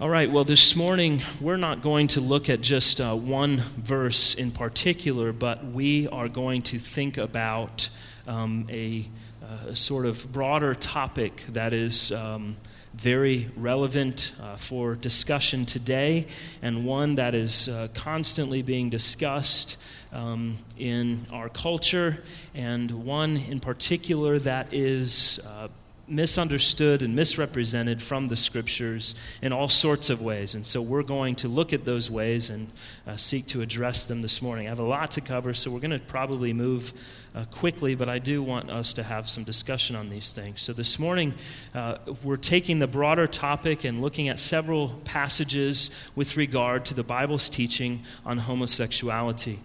All right, well, this morning we're not going to look at just uh, one verse in particular, but we are going to think about um, a, uh, sort of broader topic that is um, very relevant uh, for discussion today and one that is uh, constantly being discussed um, in our culture, and one in particular that is uh, misunderstood and misrepresented from the scriptures in all sorts of ways. And so we're going to look at those ways and uh, seek to address them this morning. I have a lot to cover, so we're going to probably move uh, quickly, but I do want us to have some discussion on these things. So this morning, uh, we're taking the broader topic and looking at several passages with regard to the Bible's teaching on homosexuality.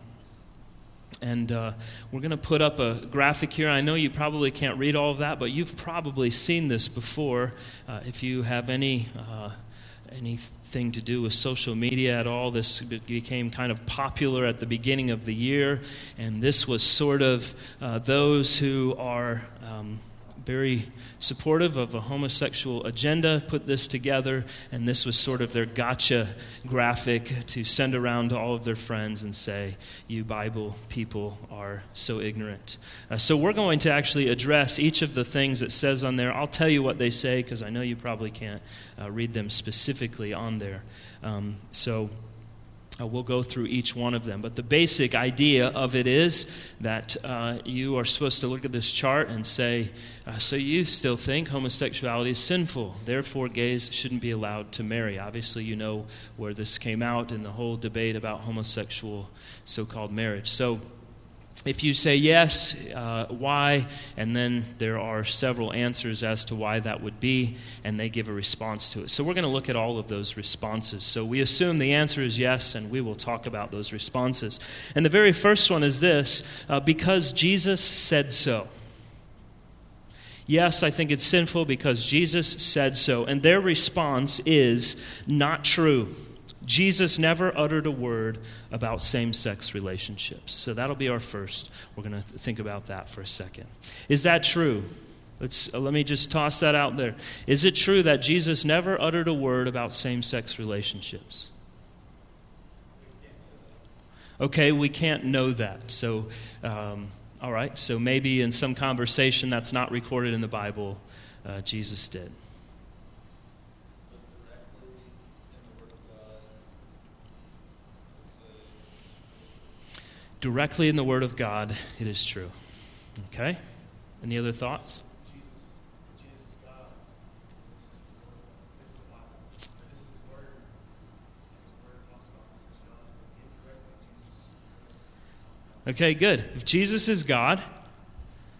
And uh, we're going to put up a graphic here. I know you probably can't read all of that, but you've probably seen this before. Uh, if you have any uh, anything to do with social media at all, this became kind of popular at the beginning of the year, and this was sort of uh, those who are. Um, very supportive of a homosexual agenda, put this together, and this was sort of their gotcha graphic to send around to all of their friends and say, You Bible people are so ignorant. Uh, so we're going to actually address each of the things it says on there. I'll tell you what they say because I know you probably can't uh, read them specifically on there. Um, so uh, we'll go through each one of them. But the basic idea of it is that uh, you are supposed to look at this chart and say, uh, So you still think homosexuality is sinful, therefore gays shouldn't be allowed to marry. Obviously, you know where this came out in the whole debate about homosexual so called marriage. So if you say yes, uh, why? And then there are several answers as to why that would be, and they give a response to it. So we're going to look at all of those responses. So we assume the answer is yes, and we will talk about those responses. And the very first one is this uh, because Jesus said so. Yes, I think it's sinful because Jesus said so. And their response is not true. Jesus never uttered a word about same sex relationships. So that'll be our first. We're going to think about that for a second. Is that true? Let's, uh, let me just toss that out there. Is it true that Jesus never uttered a word about same sex relationships? Okay, we can't know that. So, um, all right, so maybe in some conversation that's not recorded in the Bible, uh, Jesus did. Directly in the Word of God, it is true. Okay? Any other thoughts? Okay, good. If Jesus is God,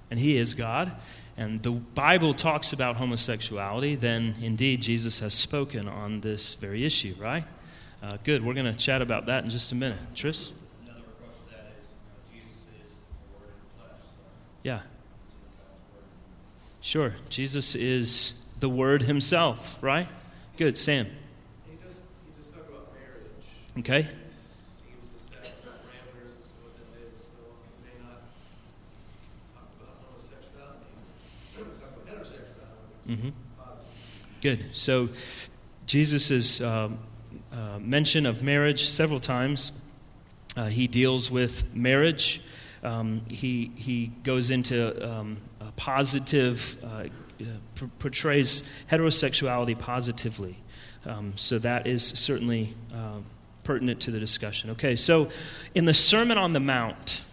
and He is God, and the Bible talks about homosexuality, then indeed Jesus has spoken on this very issue, right? Uh, good. We're going to chat about that in just a minute. Tris? Yeah. Sure. Jesus is the Word Himself, right? Good. Sam. He just, he just talked about marriage. Okay. Mm-hmm. Good. So, Jesus' uh, uh, mention of marriage several times. Uh, he deals with marriage um, he, he goes into um, positive, uh, p- portrays heterosexuality positively. Um, so that is certainly uh, pertinent to the discussion. Okay, so in the Sermon on the Mount,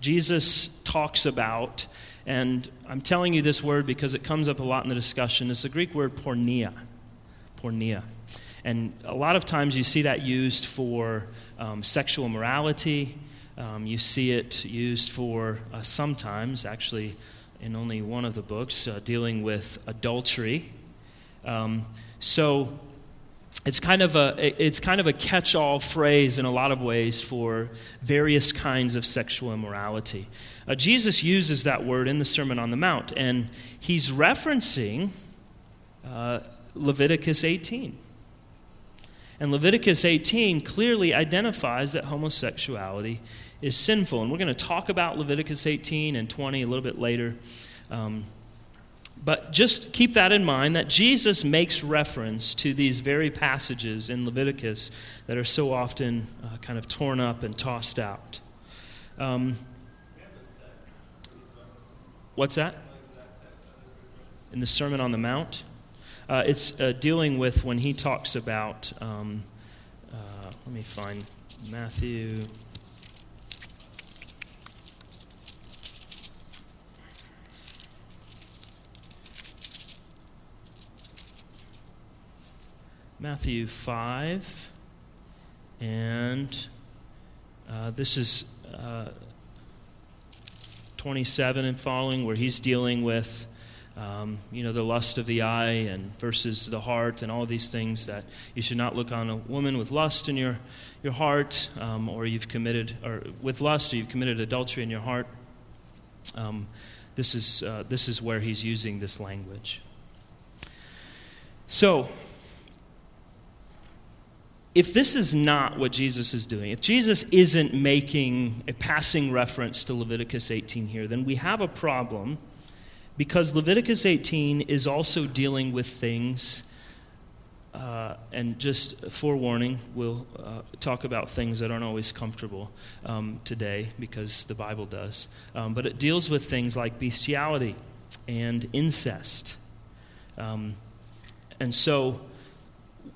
Jesus talks about, and I'm telling you this word because it comes up a lot in the discussion, it's the Greek word porneia. Porneia. And a lot of times you see that used for um, sexual morality, um, you see it used for uh, sometimes, actually, in only one of the books, uh, dealing with adultery. Um, so it's kind of a it's kind of a catch-all phrase in a lot of ways for various kinds of sexual immorality. Uh, Jesus uses that word in the Sermon on the Mount, and he's referencing uh, Leviticus 18. And Leviticus 18 clearly identifies that homosexuality is sinful. And we're going to talk about Leviticus 18 and 20 a little bit later. Um, but just keep that in mind that Jesus makes reference to these very passages in Leviticus that are so often uh, kind of torn up and tossed out. Um, what's that? In the Sermon on the Mount? Uh, it's uh, dealing with when he talks about, um, uh, let me find Matthew. Matthew 5, and uh, this is uh, 27 and following, where he's dealing with, um, you know, the lust of the eye and versus the heart and all these things that you should not look on a woman with lust in your, your heart, um, or you've committed, or with lust, or you've committed adultery in your heart. Um, this, is, uh, this is where he's using this language. So, if this is not what Jesus is doing, if Jesus isn't making a passing reference to Leviticus 18 here, then we have a problem because Leviticus 18 is also dealing with things, uh, and just forewarning, we'll uh, talk about things that aren't always comfortable um, today because the Bible does. Um, but it deals with things like bestiality and incest. Um, and so,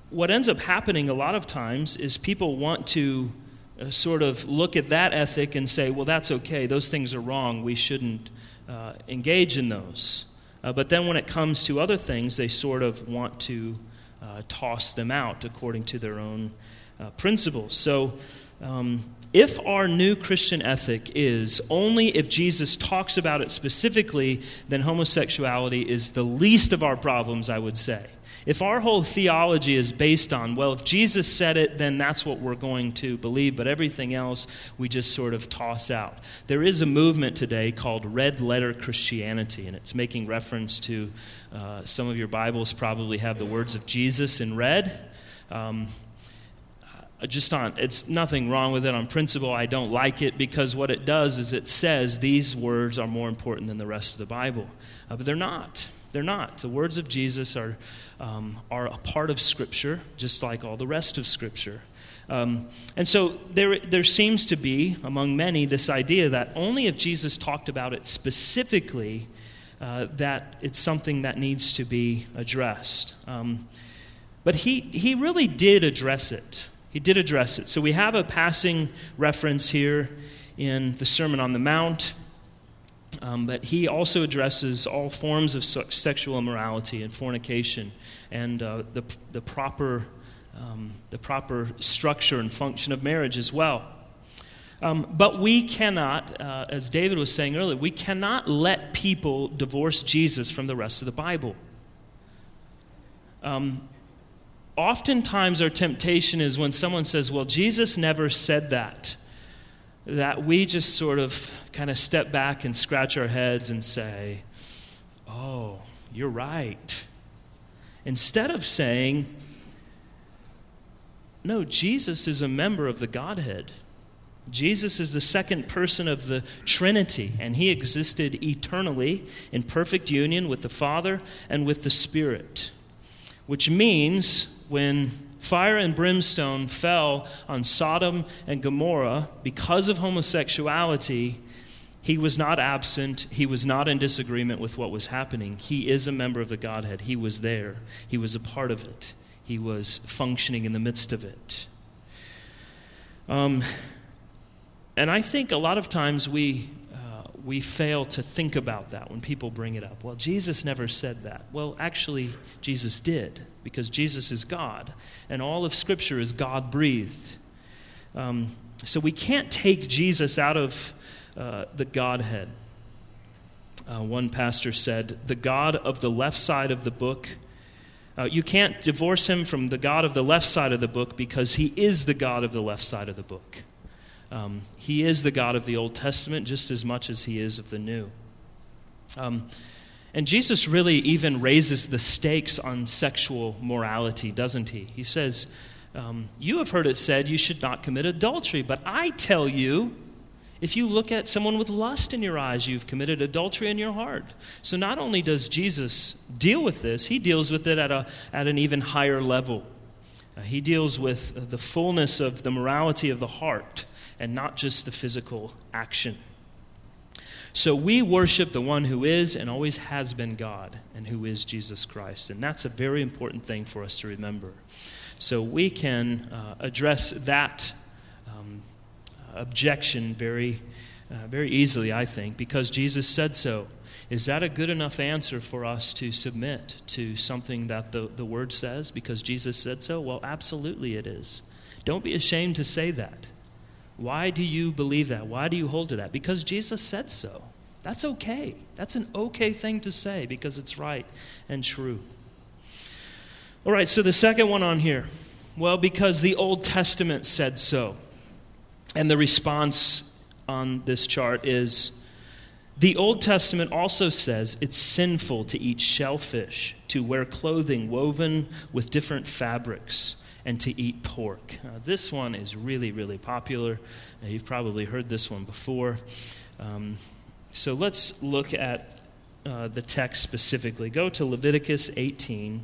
what ends up happening a lot of times is people want to uh, sort of look at that ethic and say, well, that's okay. Those things are wrong. We shouldn't uh, engage in those. Uh, but then when it comes to other things, they sort of want to uh, toss them out according to their own uh, principles. So, um, if our new Christian ethic is only if Jesus talks about it specifically, then homosexuality is the least of our problems, I would say. If our whole theology is based on, well, if Jesus said it, then that's what we're going to believe, but everything else we just sort of toss out. There is a movement today called Red Letter Christianity, and it's making reference to uh, some of your Bibles probably have the words of Jesus in red. Um, just on it's nothing wrong with it on principle i don't like it because what it does is it says these words are more important than the rest of the bible uh, but they're not they're not the words of jesus are um, are a part of Scripture, just like all the rest of Scripture. Um, and so there, there seems to be, among many, this idea that only if Jesus talked about it specifically, uh, that it's something that needs to be addressed. Um, but he, he really did address it. He did address it. So we have a passing reference here in the Sermon on the Mount. Um, but he also addresses all forms of sexual immorality and fornication and uh, the, the, proper, um, the proper structure and function of marriage as well. Um, but we cannot, uh, as David was saying earlier, we cannot let people divorce Jesus from the rest of the Bible. Um, oftentimes, our temptation is when someone says, Well, Jesus never said that that we just sort of kind of step back and scratch our heads and say, Oh, you're right. Instead of saying, No, Jesus is a member of the Godhead. Jesus is the second person of the Trinity, and he existed eternally in perfect union with the Father and with the Spirit. Which means when Fire and brimstone fell on Sodom and Gomorrah because of homosexuality. He was not absent. He was not in disagreement with what was happening. He is a member of the Godhead. He was there. He was a part of it. He was functioning in the midst of it. Um, and I think a lot of times we we fail to think about that when people bring it up. Well, Jesus never said that. Well, actually, Jesus did, because Jesus is God, and all of Scripture is God breathed. Um, so we can't take Jesus out of uh, the Godhead. Uh, one pastor said, The God of the left side of the book. Uh, you can't divorce him from the God of the left side of the book because he is the God of the left side of the book. Um, he is the God of the Old Testament just as much as he is of the New. Um, and Jesus really even raises the stakes on sexual morality, doesn't he? He says, um, You have heard it said you should not commit adultery, but I tell you, If you look at someone with lust in your eyes, you've committed adultery in your heart. So not only does Jesus deal with this, he deals with it at, a, at an even higher level. Uh, he deals with the fullness of the morality of the heart and not just the physical action. So we worship the one who is and always has been God and who is Jesus Christ. And that's a very important thing for us to remember. So we can uh, address that um, objection very, uh, very easily, I think, because Jesus said so. Is that a good enough answer for us to submit to something that the, the Word says because Jesus said so? Well, absolutely it is. Don't be ashamed to say that. Why do you believe that? Why do you hold to that? Because Jesus said so. That's okay. That's an okay thing to say because it's right and true. All right, so the second one on here. Well, because the Old Testament said so. And the response on this chart is the Old Testament also says it's sinful to eat shellfish, to wear clothing woven with different fabrics and to eat pork. Uh, this one is really, really popular. Uh, you've probably heard this one before. Um, so let's look at uh, the text specifically. Go to Leviticus 18.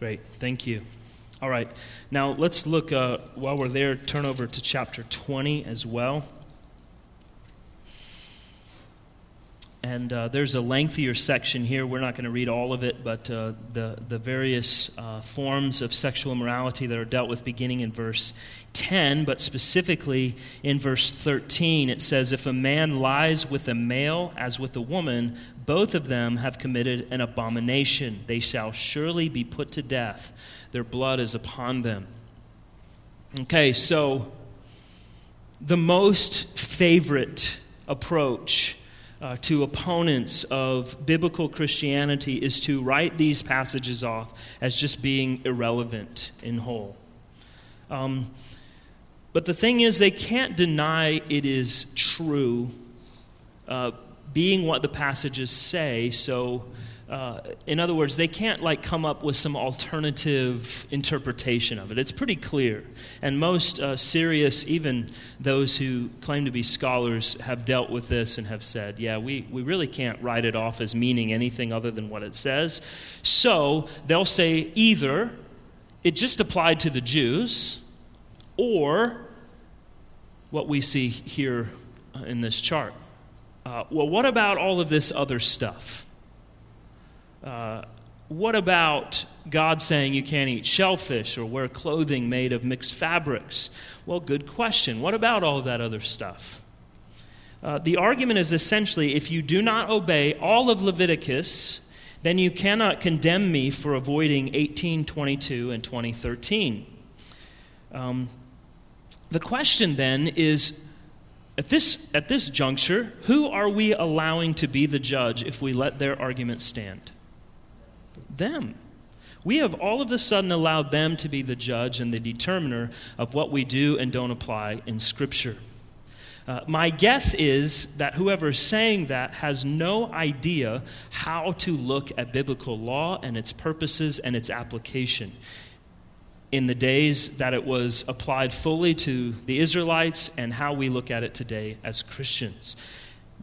Great, thank you. All right, now let's look, uh, while we're there, turn over to chapter 20 as well. And uh, there's a lengthier section here. We're not going to read all of it, but uh, the, the various uh, forms of sexual immorality that are dealt with beginning in verse 10, but specifically in verse 13, it says, If a man lies with a male as with a woman, both of them have committed an abomination. They shall surely be put to death. Their blood is upon them. Okay, so the most favorite approach uh, to opponents of biblical Christianity is to write these passages off as just being irrelevant in whole. Um, but the thing is, they can't deny it is true, uh, being what the passages say, so uh, in other words, they can't like come up with some alternative interpretation of it. It's pretty clear, and most uh, serious, even those who claim to be scholars, have dealt with this and have said, "Yeah, we we really can't write it off as meaning anything other than what it says." So they'll say either it just applied to the Jews, or what we see here in this chart. Uh, well, what about all of this other stuff? Uh, what about God saying you can't eat shellfish or wear clothing made of mixed fabrics? Well, good question. What about all that other stuff? Uh, the argument is essentially if you do not obey all of Leviticus, then you cannot condemn me for avoiding 1822 and 2013. Um, the question then is at this, at this juncture, who are we allowing to be the judge if we let their argument stand? Them. We have all of a sudden allowed them to be the judge and the determiner of what we do and don't apply in Scripture. Uh, my guess is that whoever is saying that has no idea how to look at biblical law and its purposes and its application. In the days that it was applied fully to the Israelites and how we look at it today as Christians.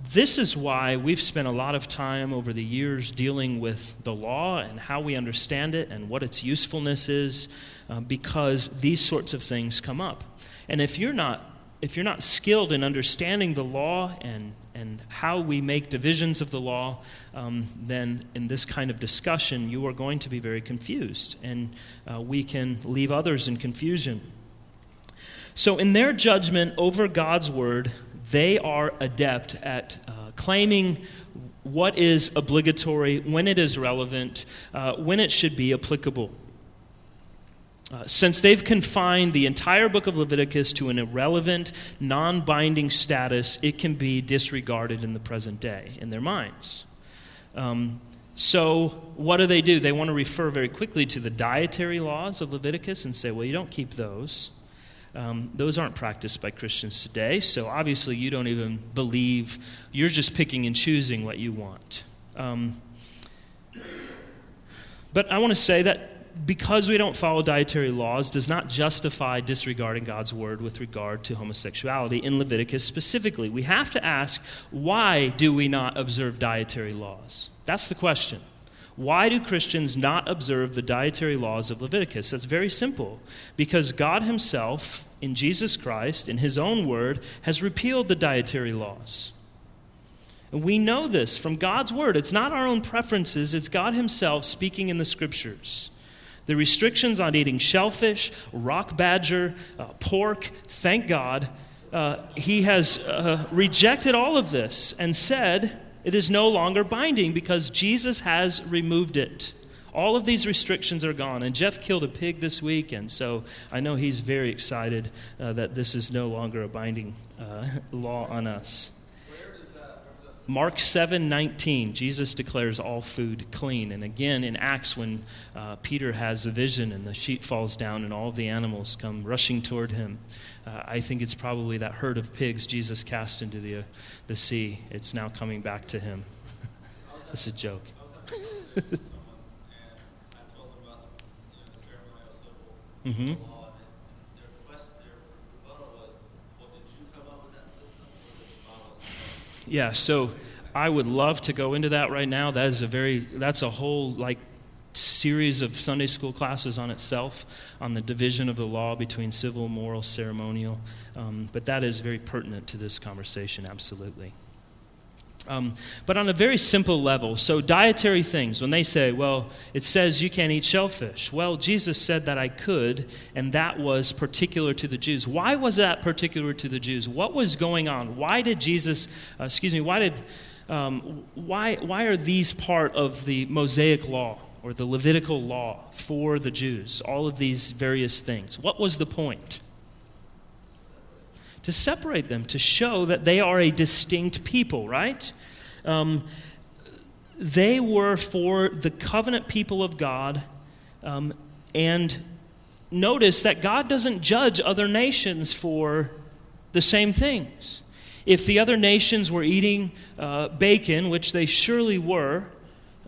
This is why we've spent a lot of time over the years dealing with the law and how we understand it and what its usefulness is, uh, because these sorts of things come up. And if you're not if you're not skilled in understanding the law and, and how we make divisions of the law, um, then in this kind of discussion, you are going to be very confused, and uh, we can leave others in confusion. So, in their judgment over God's word, they are adept at uh, claiming what is obligatory, when it is relevant, uh, when it should be applicable. Uh, since they've confined the entire book of Leviticus to an irrelevant, non binding status, it can be disregarded in the present day in their minds. Um, so, what do they do? They want to refer very quickly to the dietary laws of Leviticus and say, well, you don't keep those. Um, those aren't practiced by Christians today, so obviously you don't even believe, you're just picking and choosing what you want. Um, but I want to say that because we don't follow dietary laws does not justify disregarding God's word with regard to homosexuality in Leviticus specifically. We have to ask why do we not observe dietary laws? That's the question. Why do Christians not observe the dietary laws of Leviticus? That's very simple. Because God Himself, in Jesus Christ, in His own word, has repealed the dietary laws. And we know this from God's word. It's not our own preferences, it's God Himself speaking in the scriptures. The restrictions on eating shellfish, rock badger, uh, pork, thank God, uh, he has uh, rejected all of this and said it is no longer binding because Jesus has removed it. All of these restrictions are gone. And Jeff killed a pig this week, and so I know he's very excited uh, that this is no longer a binding uh, law on us. Mark 7 19, Jesus declares all food clean. And again, in Acts, when uh, Peter has a vision and the sheet falls down and all the animals come rushing toward him, uh, I think it's probably that herd of pigs Jesus cast into the, uh, the sea. It's now coming back to him. it's a joke. mm-hmm. Yeah, so I would love to go into that right now. That is a very that's a whole like series of Sunday school classes on itself on the division of the law between civil, moral, ceremonial. Um, but that is very pertinent to this conversation, absolutely. Um, but on a very simple level, so dietary things, when they say, well, it says you can't eat shellfish. Well, Jesus said that I could, and that was particular to the Jews. Why was that particular to the Jews? What was going on? Why did Jesus, uh, excuse me, why did, um, why, why are these part of the Mosaic law or the Levitical law for the Jews? All of these various things. What was the point? To separate them, to show that they are a distinct people, right? Um, they were for the covenant people of God. Um, and notice that God doesn't judge other nations for the same things. If the other nations were eating uh, bacon, which they surely were,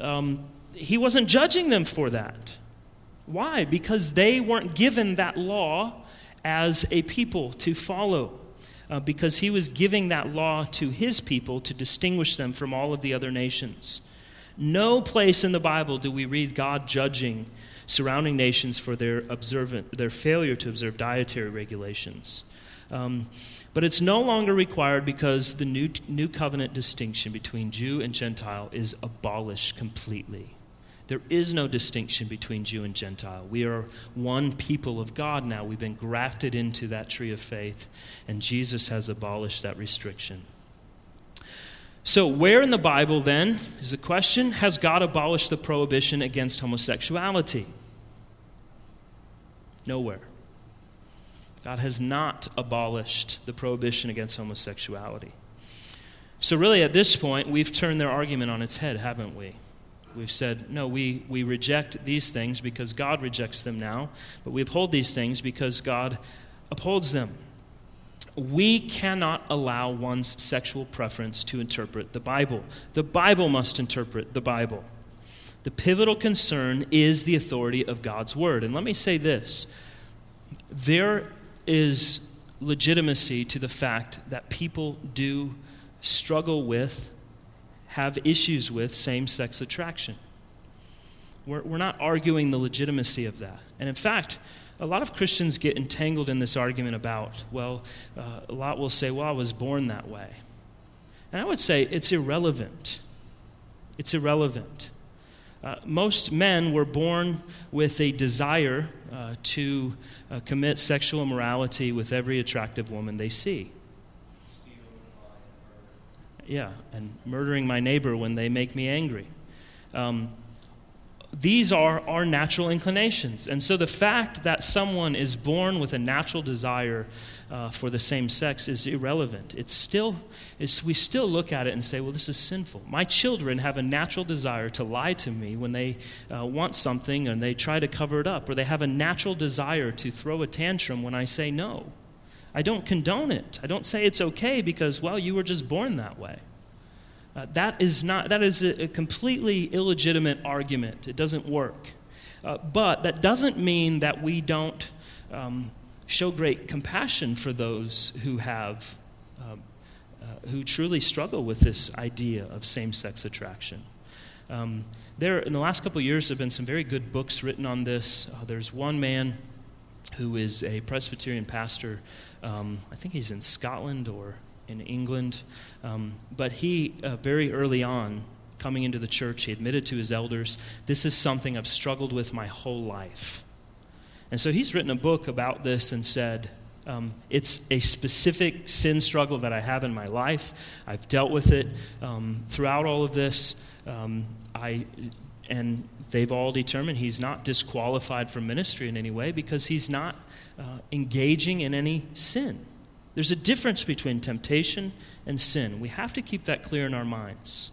um, he wasn't judging them for that. Why? Because they weren't given that law as a people to follow uh, because he was giving that law to his people to distinguish them from all of the other nations. No place in the Bible do we read God judging surrounding nations for their, observant, their failure to observe dietary regulations. Um, but it's no longer required because the new, new covenant distinction between Jew and Gentile is abolished completely. There is no distinction between Jew and Gentile. We are one people of God now. We've been grafted into that tree of faith, and Jesus has abolished that restriction. So, where in the Bible then is the question has God abolished the prohibition against homosexuality? Nowhere. God has not abolished the prohibition against homosexuality. So, really, at this point, we've turned their argument on its head, haven't we? We've said, no, we, we reject these things because God rejects them now, but we uphold these things because God upholds them. We cannot allow one's sexual preference to interpret the Bible. The Bible must interpret the Bible. The pivotal concern is the authority of God's Word. And let me say this there is legitimacy to the fact that people do struggle with, have issues with same sex attraction. We're, we're not arguing the legitimacy of that. And in fact, a lot of Christians get entangled in this argument about, well, uh, a lot will say, well, I was born that way. And I would say it's irrelevant. It's irrelevant. Uh, most men were born with a desire uh, to uh, commit sexual immorality with every attractive woman they see. Yeah, and murdering my neighbor when they make me angry. Um, these are our natural inclinations. And so the fact that someone is born with a natural desire uh, for the same sex is irrelevant. It's still, it's, we still look at it and say, well, this is sinful. My children have a natural desire to lie to me when they uh, want something and they try to cover it up, or they have a natural desire to throw a tantrum when I say no. I don't condone it. I don't say it's okay because, well, you were just born that way. Uh, that is, not, that is a, a, completely illegitimate argument. It doesn't work. Uh, but that doesn't mean that we don't um, show great compassion for those who have, um, uh, who truly struggle with this idea of same sex attraction. Um, there, in the last couple of years, there have been some very good books written on this. Uh, there's one man who is a Presbyterian pastor. Um, I think he's in Scotland or in England. Um, but he, uh, very early on, coming into the church, he admitted to his elders, This is something I've struggled with my whole life. And so he's written a book about this and said, um, it's a specific sin struggle that I have in my life. I've dealt with it um, throughout all of this. Um, I, and they've all determined he's not disqualified from ministry in any way because he's not uh, engaging in any sin. There's a difference between temptation and sin. We have to keep that clear in our minds.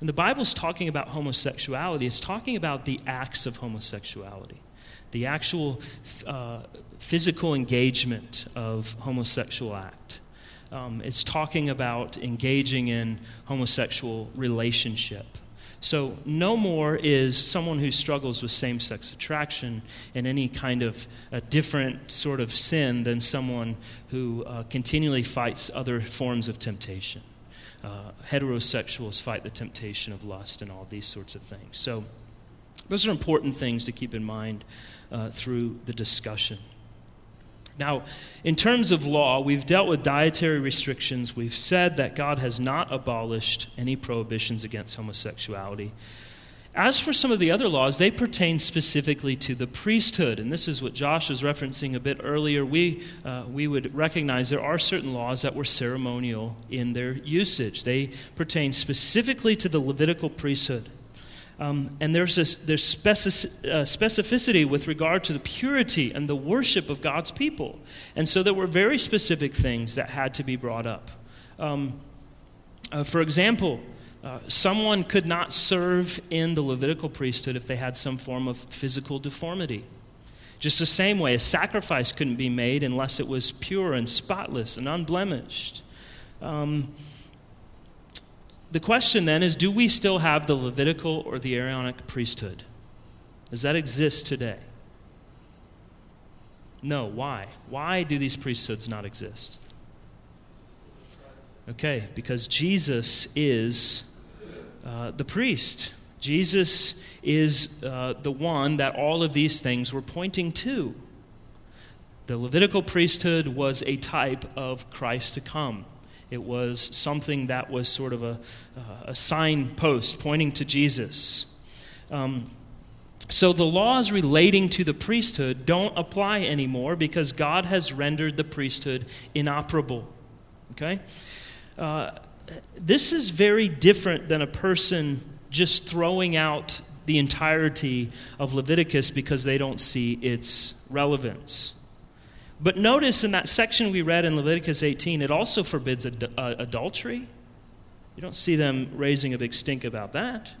When the Bible's talking about homosexuality, it's talking about the acts of homosexuality, the actual uh, physical engagement of homosexual act. Um, it's talking about engaging in homosexual relationship. So, no more is someone who struggles with same sex attraction in any kind of a different sort of sin than someone who uh, continually fights other forms of temptation. Uh, heterosexuals fight the temptation of lust and all these sorts of things. So, those are important things to keep in mind uh, through the discussion. Now, in terms of law, we've dealt with dietary restrictions. We've said that God has not abolished any prohibitions against homosexuality. As for some of the other laws, they pertain specifically to the priesthood. And this is what Josh was referencing a bit earlier. We, uh, we would recognize there are certain laws that were ceremonial in their usage, they pertain specifically to the Levitical priesthood. Um, and there's, this, there's uh, specificity with regard to the purity and the worship of God's people. And so there were very specific things that had to be brought up. Um, uh, for example, uh, someone could not serve in the Levitical priesthood if they had some form of physical deformity. Just the same way, a sacrifice couldn't be made unless it was pure and spotless and unblemished. Um, the question then is do we still have the Levitical or the Aaronic priesthood? Does that exist today? No. Why? Why do these priesthoods not exist? Okay, because Jesus is uh, the priest. Jesus is uh, the one that all of these things were pointing to. The Levitical priesthood was a type of Christ to come. It was something that was sort of a, a signpost pointing to Jesus. Um, so the laws relating to the priesthood don't apply anymore because God has rendered the priesthood inoperable. Okay? Uh, this is very different than a person just throwing out the entirety of Leviticus because they don't see its relevance. But notice in that section we read in Leviticus 18, it also forbids ad- uh, adultery. You don't see them raising a big stink about that.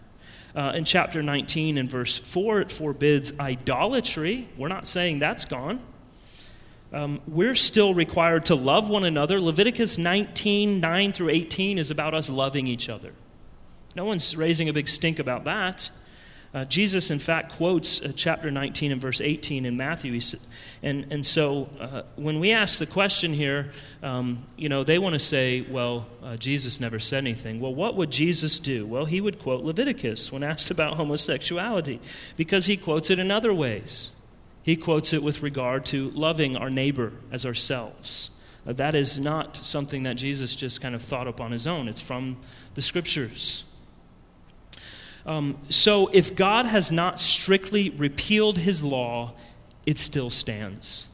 Uh, in chapter 19 and verse 4, it forbids idolatry. We're not saying that's gone. Um, we're still required to love one another. Leviticus 19, 9 through 18 is about us loving each other. No one's raising a big stink about that. Uh, Jesus, in fact, quotes uh, chapter 19 and verse 18 in Matthew. And, and so uh, when we ask the question here, um, you know, they want to say, well, uh, Jesus never said anything. Well, what would Jesus do? Well, he would quote Leviticus when asked about homosexuality because he quotes it in other ways. He quotes it with regard to loving our neighbor as ourselves. Uh, that is not something that Jesus just kind of thought up on his own, it's from the scriptures. Um, so, if God has not strictly repealed his law, it still stands.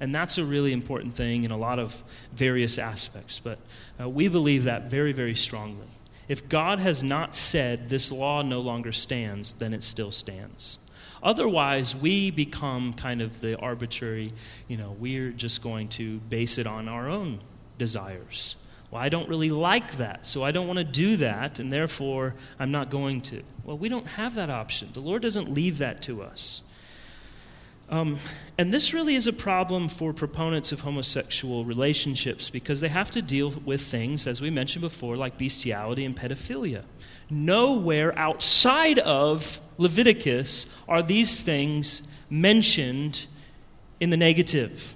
And that's a really important thing in a lot of various aspects. But uh, we believe that very, very strongly. If God has not said this law no longer stands, then it still stands. Otherwise, we become kind of the arbitrary, you know, we're just going to base it on our own desires. Well, I don't really like that, so I don't want to do that, and therefore I'm not going to. Well, we don't have that option. The Lord doesn't leave that to us. Um, and this really is a problem for proponents of homosexual relationships because they have to deal with things, as we mentioned before, like bestiality and pedophilia. Nowhere outside of Leviticus are these things mentioned in the negative.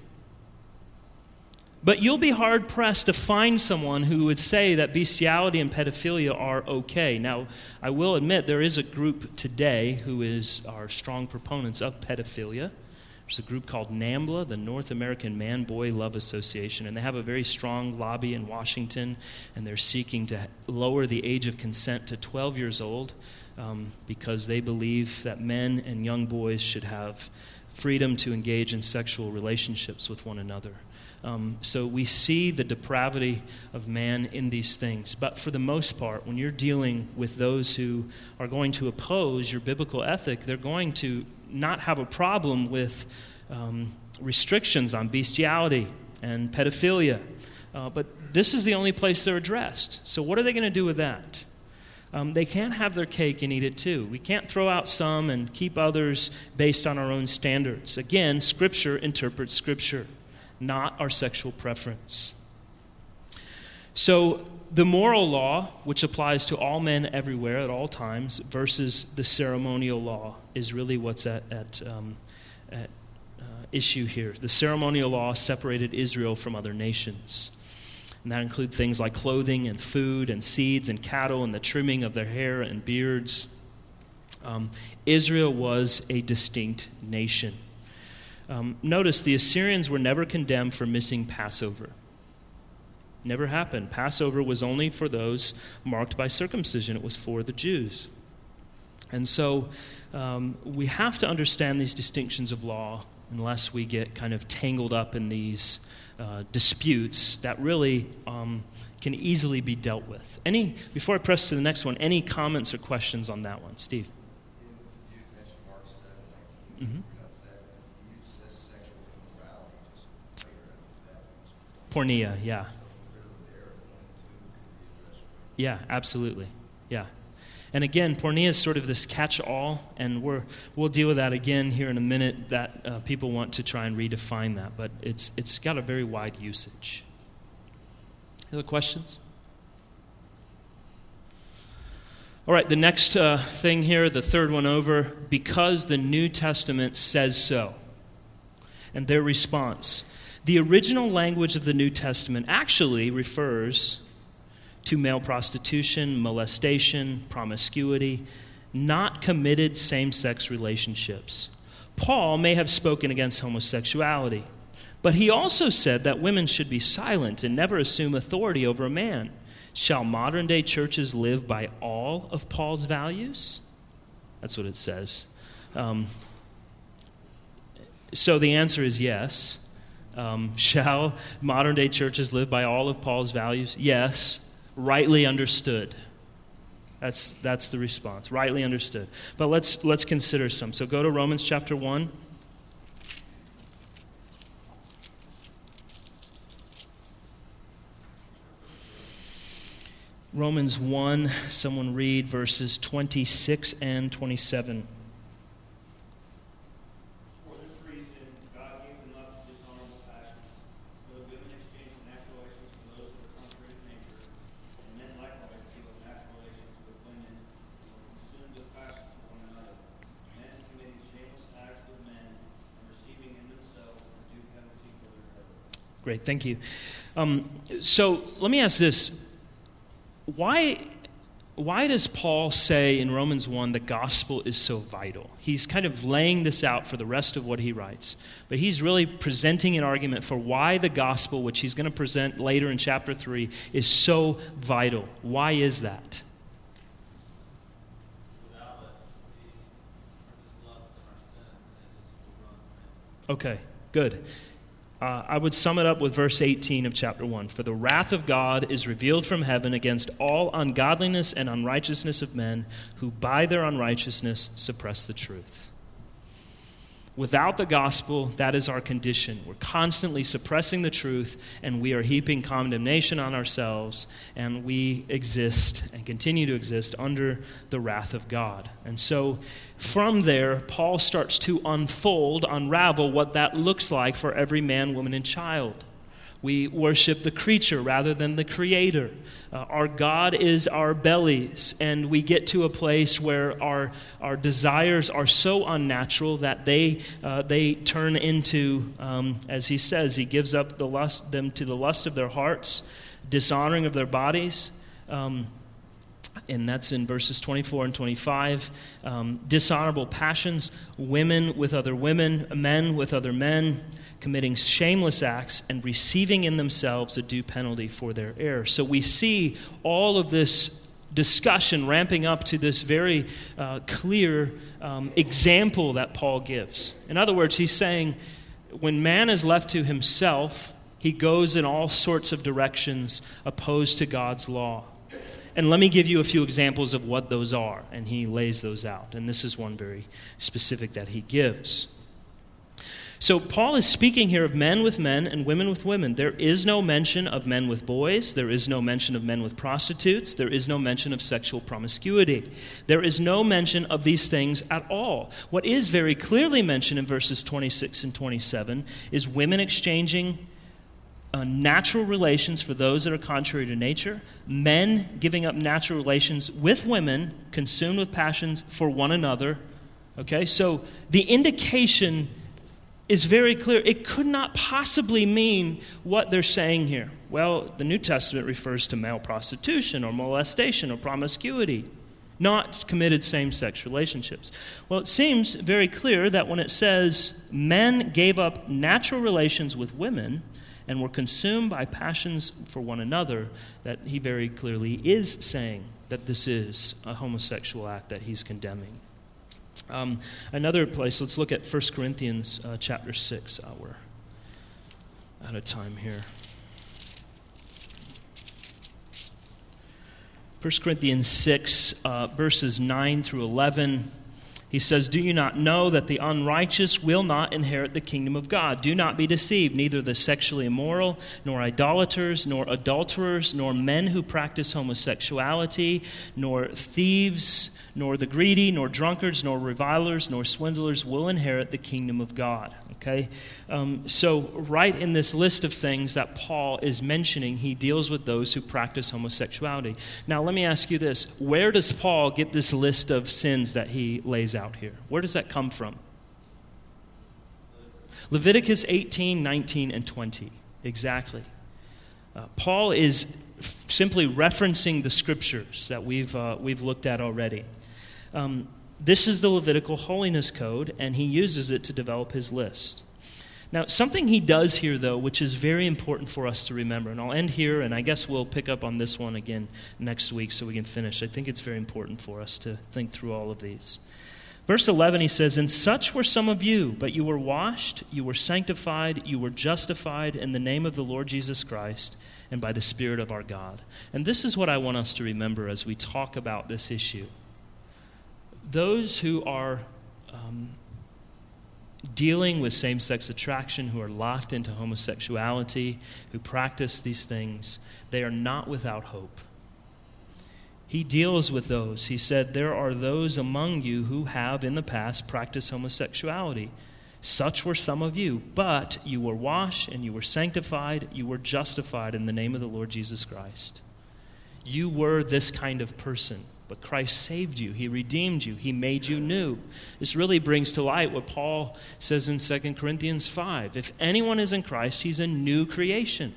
But you'll be hard pressed to find someone who would say that bestiality and pedophilia are okay. Now, I will admit there is a group today who is our strong proponents of pedophilia. There's a group called NAMBLA, the North American Man Boy Love Association, and they have a very strong lobby in Washington, and they're seeking to lower the age of consent to 12 years old um, because they believe that men and young boys should have freedom to engage in sexual relationships with one another. Um, so we see the depravity of man in these things. But for the most part, when you're dealing with those who are going to oppose your biblical ethic, they're going to not have a problem with um, restrictions on bestiality and pedophilia. Uh, but this is the only place they're addressed. So, what are they going to do with that? Um, they can't have their cake and eat it too. We can't throw out some and keep others based on our own standards. Again, Scripture interprets Scripture not our sexual preference. So, the moral law, which applies to all men everywhere at all times, versus the ceremonial law, is really what's at, at, um, at uh, issue here. The ceremonial law separated Israel from other nations. And that includes things like clothing and food and seeds and cattle and the trimming of their hair and beards. Um, Israel was a distinct nation. Um, notice the Assyrians were never condemned for missing Passover. Never happened. Passover was only for those marked by circumcision, it was for the Jews. And so um, we have to understand these distinctions of law unless we get kind of tangled up in these uh, disputes that really um, can easily be dealt with. Any, before I press to the next one, any comments or questions on that one? Steve? Mm-hmm. Porneia, yeah. Yeah, absolutely. Yeah. And again, porneia is sort of this catch all, and we're, we'll deal with that again here in a minute that uh, people want to try and redefine that, but it's, it's got a very wide usage. Other questions? All right, the next uh, thing here, the third one over, because the New Testament says so. And their response the original language of the New Testament actually refers to male prostitution, molestation, promiscuity, not committed same sex relationships. Paul may have spoken against homosexuality, but he also said that women should be silent and never assume authority over a man. Shall modern day churches live by all of Paul's values? That's what it says. Um, so the answer is yes. Um, shall modern day churches live by all of Paul's values? Yes, rightly understood. That's, that's the response, rightly understood. But let's, let's consider some. So go to Romans chapter 1. Romans 1, someone read verses 26 and 27. Great, thank you. Um, so let me ask this why, why does Paul say in Romans 1 the gospel is so vital? He's kind of laying this out for the rest of what he writes, but he's really presenting an argument for why the gospel, which he's going to present later in chapter 3, is so vital. Why is that? Okay, good. Uh, I would sum it up with verse 18 of chapter 1 For the wrath of God is revealed from heaven against all ungodliness and unrighteousness of men who by their unrighteousness suppress the truth. Without the gospel, that is our condition. We're constantly suppressing the truth, and we are heaping condemnation on ourselves, and we exist and continue to exist under the wrath of God. And so, from there, Paul starts to unfold, unravel what that looks like for every man, woman, and child. We worship the creature rather than the creator. Uh, our God is our bellies, and we get to a place where our, our desires are so unnatural that they, uh, they turn into, um, as he says, he gives up the lust, them to the lust of their hearts, dishonoring of their bodies. Um, and that's in verses 24 and 25. Um, dishonorable passions, women with other women, men with other men committing shameless acts and receiving in themselves a due penalty for their error. So we see all of this discussion ramping up to this very uh, clear um, example that Paul gives. In other words, he's saying when man is left to himself, he goes in all sorts of directions opposed to God's law. And let me give you a few examples of what those are. And he lays those out. And this is one very specific that he gives. So, Paul is speaking here of men with men and women with women. There is no mention of men with boys. There is no mention of men with prostitutes. There is no mention of sexual promiscuity. There is no mention of these things at all. What is very clearly mentioned in verses 26 and 27 is women exchanging uh, natural relations for those that are contrary to nature, men giving up natural relations with women, consumed with passions for one another. Okay, so the indication is very clear. It could not possibly mean what they're saying here. Well, the New Testament refers to male prostitution or molestation or promiscuity, not committed same sex relationships. Well, it seems very clear that when it says men gave up natural relations with women and were consumed by passions for one another, that he very clearly is saying that this is a homosexual act that he's condemning. Um, another place, let's look at 1 Corinthians uh, chapter 6. Uh, we're out of time here. 1 Corinthians 6, uh, verses 9 through 11. He says, Do you not know that the unrighteous will not inherit the kingdom of God? Do not be deceived. Neither the sexually immoral, nor idolaters, nor adulterers, nor men who practice homosexuality, nor thieves, nor the greedy, nor drunkards, nor revilers, nor swindlers will inherit the kingdom of God. Okay? Um, so, right in this list of things that Paul is mentioning, he deals with those who practice homosexuality. Now, let me ask you this where does Paul get this list of sins that he lays out here? Where does that come from? Leviticus 18, 19, and 20. Exactly. Uh, Paul is f- simply referencing the scriptures that we've, uh, we've looked at already. Um, this is the Levitical holiness code, and he uses it to develop his list. Now, something he does here, though, which is very important for us to remember, and I'll end here, and I guess we'll pick up on this one again next week so we can finish. I think it's very important for us to think through all of these. Verse 11, he says, And such were some of you, but you were washed, you were sanctified, you were justified in the name of the Lord Jesus Christ and by the Spirit of our God. And this is what I want us to remember as we talk about this issue those who are um, dealing with same sex attraction, who are locked into homosexuality, who practice these things, they are not without hope. He deals with those. He said, There are those among you who have in the past practiced homosexuality. Such were some of you, but you were washed and you were sanctified, you were justified in the name of the Lord Jesus Christ. You were this kind of person But Christ saved you, He redeemed you, He made you new. This really brings to light what Paul says in 2 Corinthians 5. If anyone is in Christ, he's a new creation.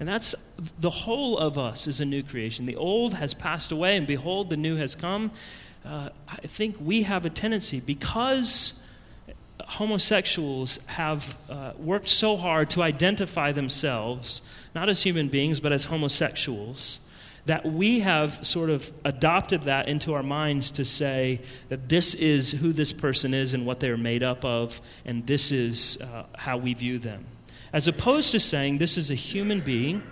And that's the whole of us is a new creation. The old has passed away, and behold, the new has come. Uh, I think we have a tendency, because homosexuals have uh, worked so hard to identify themselves, not as human beings, but as homosexuals, that we have sort of adopted that into our minds to say that this is who this person is and what they're made up of, and this is uh, how we view them. As opposed to saying this is a human being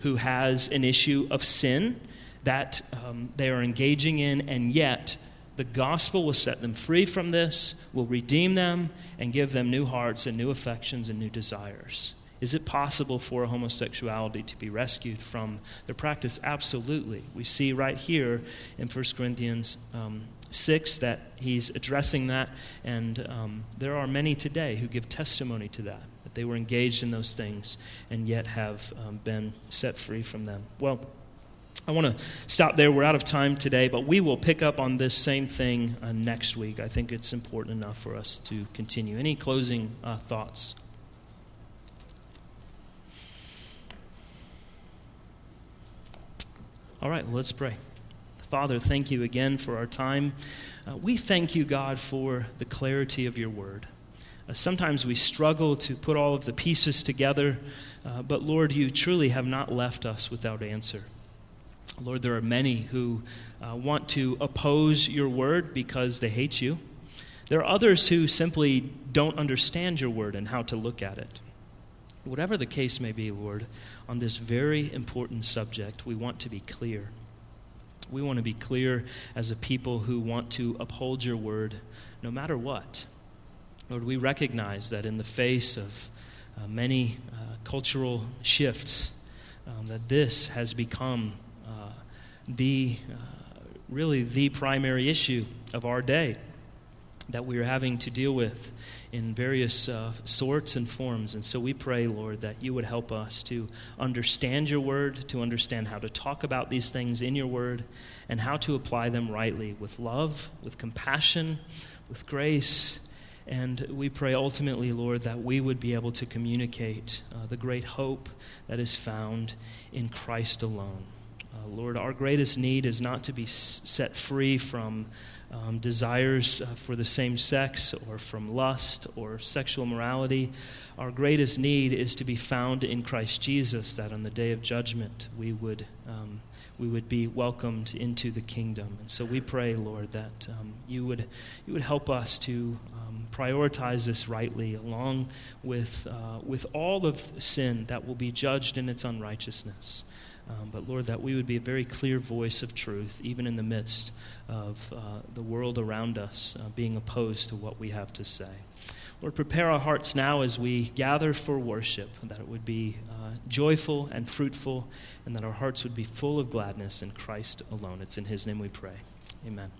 who has an issue of sin that um, they are engaging in, and yet the gospel will set them free from this, will redeem them, and give them new hearts and new affections and new desires. Is it possible for homosexuality to be rescued from their practice? Absolutely. We see right here in 1 Corinthians um, 6 that he's addressing that, and um, there are many today who give testimony to that, that they were engaged in those things and yet have um, been set free from them. Well, I want to stop there. We're out of time today, but we will pick up on this same thing uh, next week. I think it's important enough for us to continue. Any closing uh, thoughts? All right, well, let's pray. Father, thank you again for our time. Uh, we thank you, God, for the clarity of your word. Uh, sometimes we struggle to put all of the pieces together, uh, but Lord, you truly have not left us without answer. Lord, there are many who uh, want to oppose your word because they hate you. There are others who simply don't understand your word and how to look at it. Whatever the case may be, Lord, on this very important subject, we want to be clear. We want to be clear as a people who want to uphold your word no matter what. Lord, we recognize that in the face of uh, many uh, cultural shifts, um, that this has become the uh, really the primary issue of our day that we are having to deal with in various uh, sorts and forms. And so we pray, Lord, that you would help us to understand your word, to understand how to talk about these things in your word, and how to apply them rightly with love, with compassion, with grace. And we pray ultimately, Lord, that we would be able to communicate uh, the great hope that is found in Christ alone. Uh, Lord, our greatest need is not to be set free from um, desires uh, for the same sex or from lust or sexual morality. Our greatest need is to be found in Christ Jesus, that on the day of judgment we would, um, we would be welcomed into the kingdom. And so we pray, Lord, that um, you, would, you would help us to um, prioritize this rightly, along with, uh, with all of sin that will be judged in its unrighteousness. Um, but Lord, that we would be a very clear voice of truth, even in the midst of uh, the world around us uh, being opposed to what we have to say. Lord, prepare our hearts now as we gather for worship, that it would be uh, joyful and fruitful, and that our hearts would be full of gladness in Christ alone. It's in His name we pray. Amen.